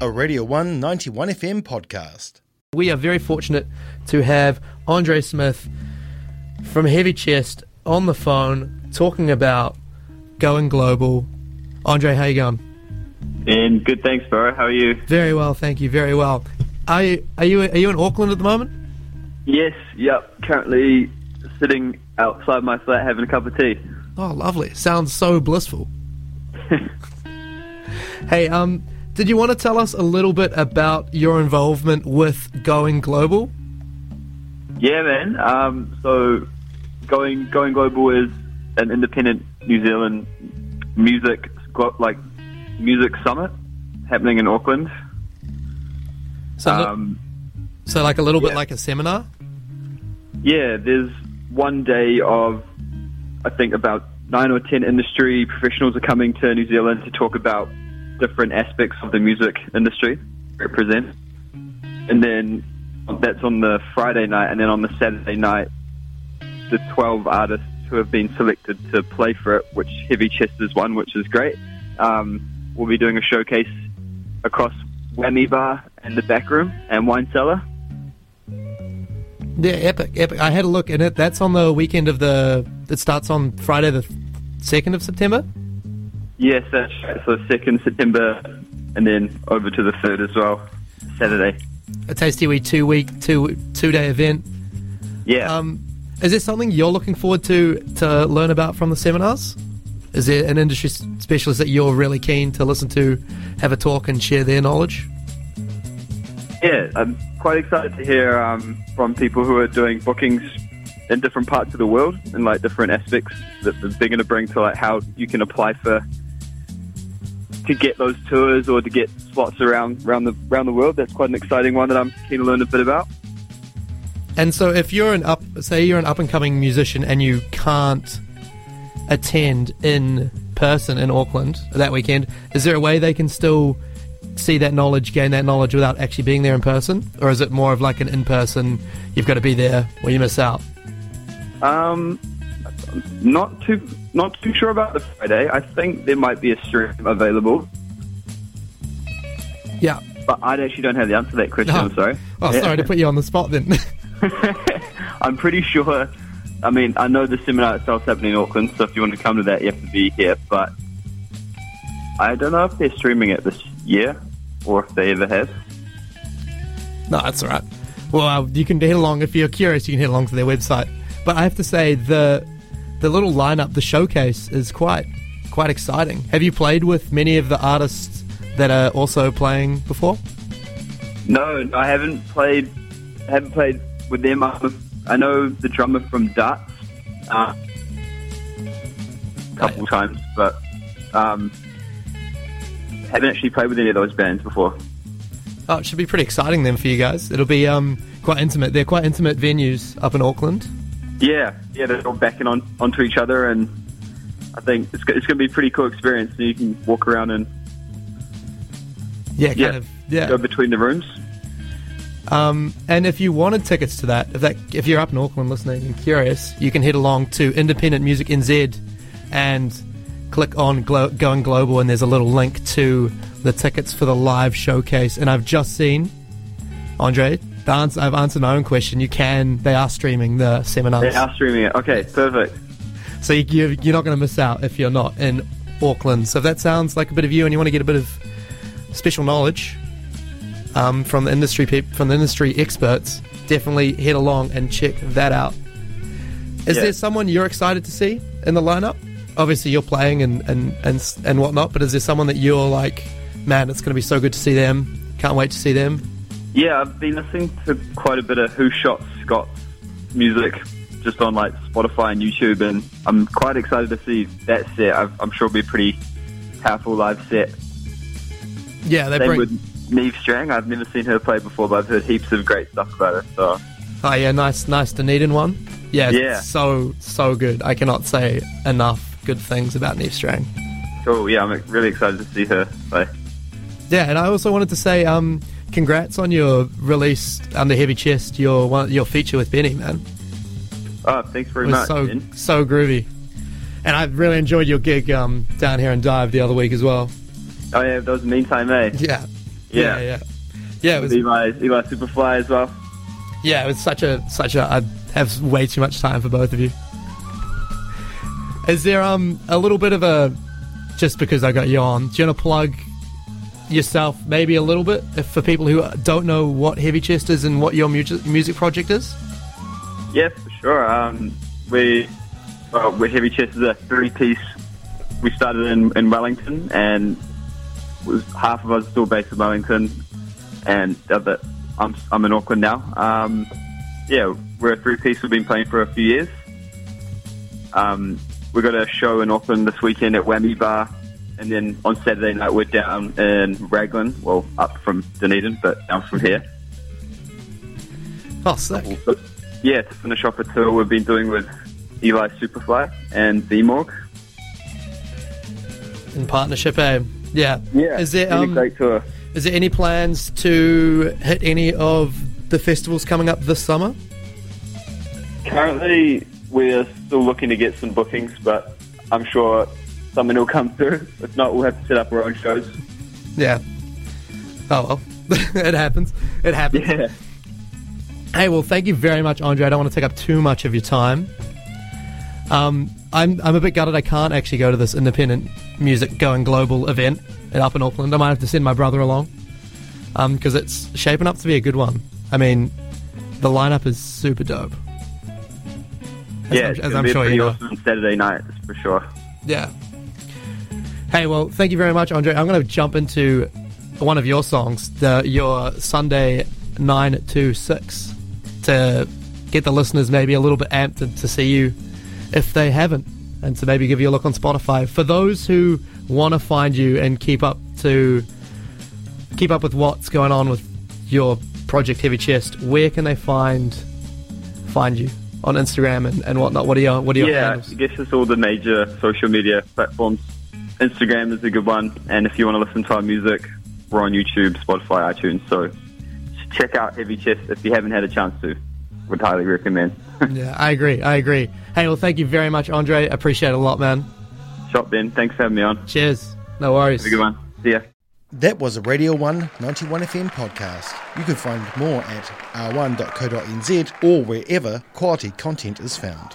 a Radio 1 91 FM podcast. We are very fortunate to have Andre Smith from Heavy Chest on the phone talking about going global. Andre, how you going? And good, thanks, bro. How are you? Very well, thank you. Very well. Are you are you are you in Auckland at the moment? Yes, yep. Currently sitting outside my flat having a cup of tea. Oh, lovely. Sounds so blissful. hey, um, did you want to tell us a little bit about your involvement with Going Global? Yeah, man. Um, so going going global is an independent New Zealand music like music summit happening in Auckland. So, Um, so like a little bit like a seminar. yeah, there's one day of I think about nine or ten industry professionals are coming to New Zealand to talk about different aspects of the music industry represent. And then that's on the Friday night, and then on the Saturday night, the 12 artists who have been selected to play for it, which Heavy Chest is one, which is great. Um, we'll be doing a showcase across Whammy Bar and the back room and wine cellar. Yeah, epic, epic. I had a look in it. That's on the weekend of the. It starts on Friday the second of September. Yes, that's right. So 2nd September, and then over to the 3rd as well, Saturday. A tasty wee two week, two two day event. Yeah. Um, is there something you're looking forward to to learn about from the seminars? Is there an industry specialist that you're really keen to listen to, have a talk and share their knowledge? Yeah, I'm quite excited to hear um, from people who are doing bookings in different parts of the world and like different aspects that that they're going to bring to like how you can apply for to get those tours or to get spots around around the around the world. That's quite an exciting one that I'm keen to learn a bit about. And so, if you're an up, say you're an up and coming musician and you can't attend in person in Auckland that weekend, is there a way they can still see that knowledge, gain that knowledge without actually being there in person, or is it more of like an in person? You've got to be there or you miss out. Um, not too not too sure about the Friday. I think there might be a stream available, Yeah. but I actually don't have the answer to that question. I'm sorry. Oh, Yeah. sorry to put you on the spot then. I'm pretty sure. I mean, I know the seminar itself is happening in Auckland, so if you want to come to that, you have to be here. But I don't know if they're streaming it this year or if they ever have. No, that's all right. Well, uh, you can head along if you're curious. You can head along to their website. But I have to say the the little lineup, the showcase, is quite quite exciting. Have you played with many of the artists that are also playing before? No, I haven't played. Haven't played with them. I'm- know the drummer from Darts uh, a couple times, but um, haven't actually played with any of those bands before. Oh, it should be pretty exciting then for you guys. It'll be um, quite intimate. They're quite intimate venues up in Auckland. Yeah, yeah, they're all backing on onto each other, and I think it's, it's going to be a pretty cool experience. You can walk around and Yeah, kind Yeah. of. Yeah. go between the rooms. Um, and if you wanted tickets to that, if that if you're up in Auckland listening and curious, you can head along to Independent Music NZ and click on Glo- Going Global, and there's a little link to the tickets for the live showcase. And I've just seen Andre. The answer, I've answered my own question. You can. They are streaming the seminars, They are streaming it. Okay, perfect. so you, you, you're not going to miss out if you're not in Auckland. So if that sounds like a bit of you, and you want to get a bit of special knowledge um, from the industry peop- from the industry experts, definitely head along and check that out. Is Yeah. there someone you're excited to see in the lineup? Obviously, you're playing and and and and whatnot, but is there someone that you're like, man, it's going to be so good to see them. Can't wait to see them. Yeah, I've been listening to quite a bit of Who Shot Scott's music just on like Spotify and YouTube, and I'm quite excited to see that set. I've, I'm sure it'll be a pretty powerful live set. Yeah, they Same bring. with Neve Strang. I've never seen her play before, but I've heard heaps of great stuff about her. So Oh yeah, nice, nice Dunedin one. Yeah, Yeah. so so good. I cannot say enough good things about Neve Strang. cool. Yeah, I'm really excited to see her play. Yeah, and I also wanted to say, um, congrats on your release under Heavy Chest, your one, your feature with Benny, man. Oh, thanks very much. so Ben. so groovy, and I really enjoyed your gig um, down here in Dive the other week as well. Oh yeah, that was meantime, eh? Yeah, yeah, yeah. Yeah, it was. Eli, Eli Superfly as well. Yeah, it was such a such a. I have way too much time for both of you. Is there um a little bit of a just because I got you on? Do you want to plug yourself maybe a little bit if, for people who don't know what Heavy Chest is and what your music music project is? Yeah, for sure. Um, we well, we Heavy Chest is a three piece. We started in, in Wellington, and was half of us are still based in Wellington, and the other I'm I'm in Auckland now. Um, yeah, we're a three piece. We've been playing for a few years. Um, we got a show in Auckland this weekend at Whammy Bar, and then on Saturday night we're down in Raglan. Well, up from Dunedin, but down from here. Oh, sick. But, yeah, to finish off a tour we've been doing with Eli Superfly and Vmorg. In partnership, eh? Yeah. Yeah, Is there um, great tour. is there any plans to hit any of the festivals coming up this summer? Currently, we're still looking to get some bookings, but I'm sure something will come through. If not, we'll have to set up our own shows. Yeah. Oh well, it happens. It happens. Yeah. Hey, well, thank you very much, Andre. I don't want to take up too much of your time. Um, I'm I'm a bit gutted I can't actually go to this independent music going global event up in Auckland. I might have to send my brother along because it's shaping up to be a good one. I mean, the lineup is super dope. As yeah, I'm- as I'm sure pretty you know. awesome Saturday night for sure. Yeah. Hey, well, thank you very much, Andre. I'm going to jump into one of your songs, the, your Sunday 926, to get the listeners maybe a little bit amped to, to see you if they haven't, and to maybe give you a look on Spotify. For those who want to find you and keep up to keep up with what's going on with your project Heavy Chest, where can they find find you on Instagram and, and whatnot? What are your what are your yeah, handles? I guess it's all the major social media platforms. Instagram is a good one, and if you want to listen to our music, we're on YouTube, Spotify, iTunes. So check out Heavy Chest if you haven't had a chance to. Would highly recommend. Yeah, I agree. I agree. Hey, well, thank you very much, Andre. Appreciate it a lot, man. Shop Ben, thanks for having me on. Cheers. No worries. Have a good one. See ya. That was a Radio 1 91 FM podcast. You can find more at r1.co.nz or wherever quality content is found.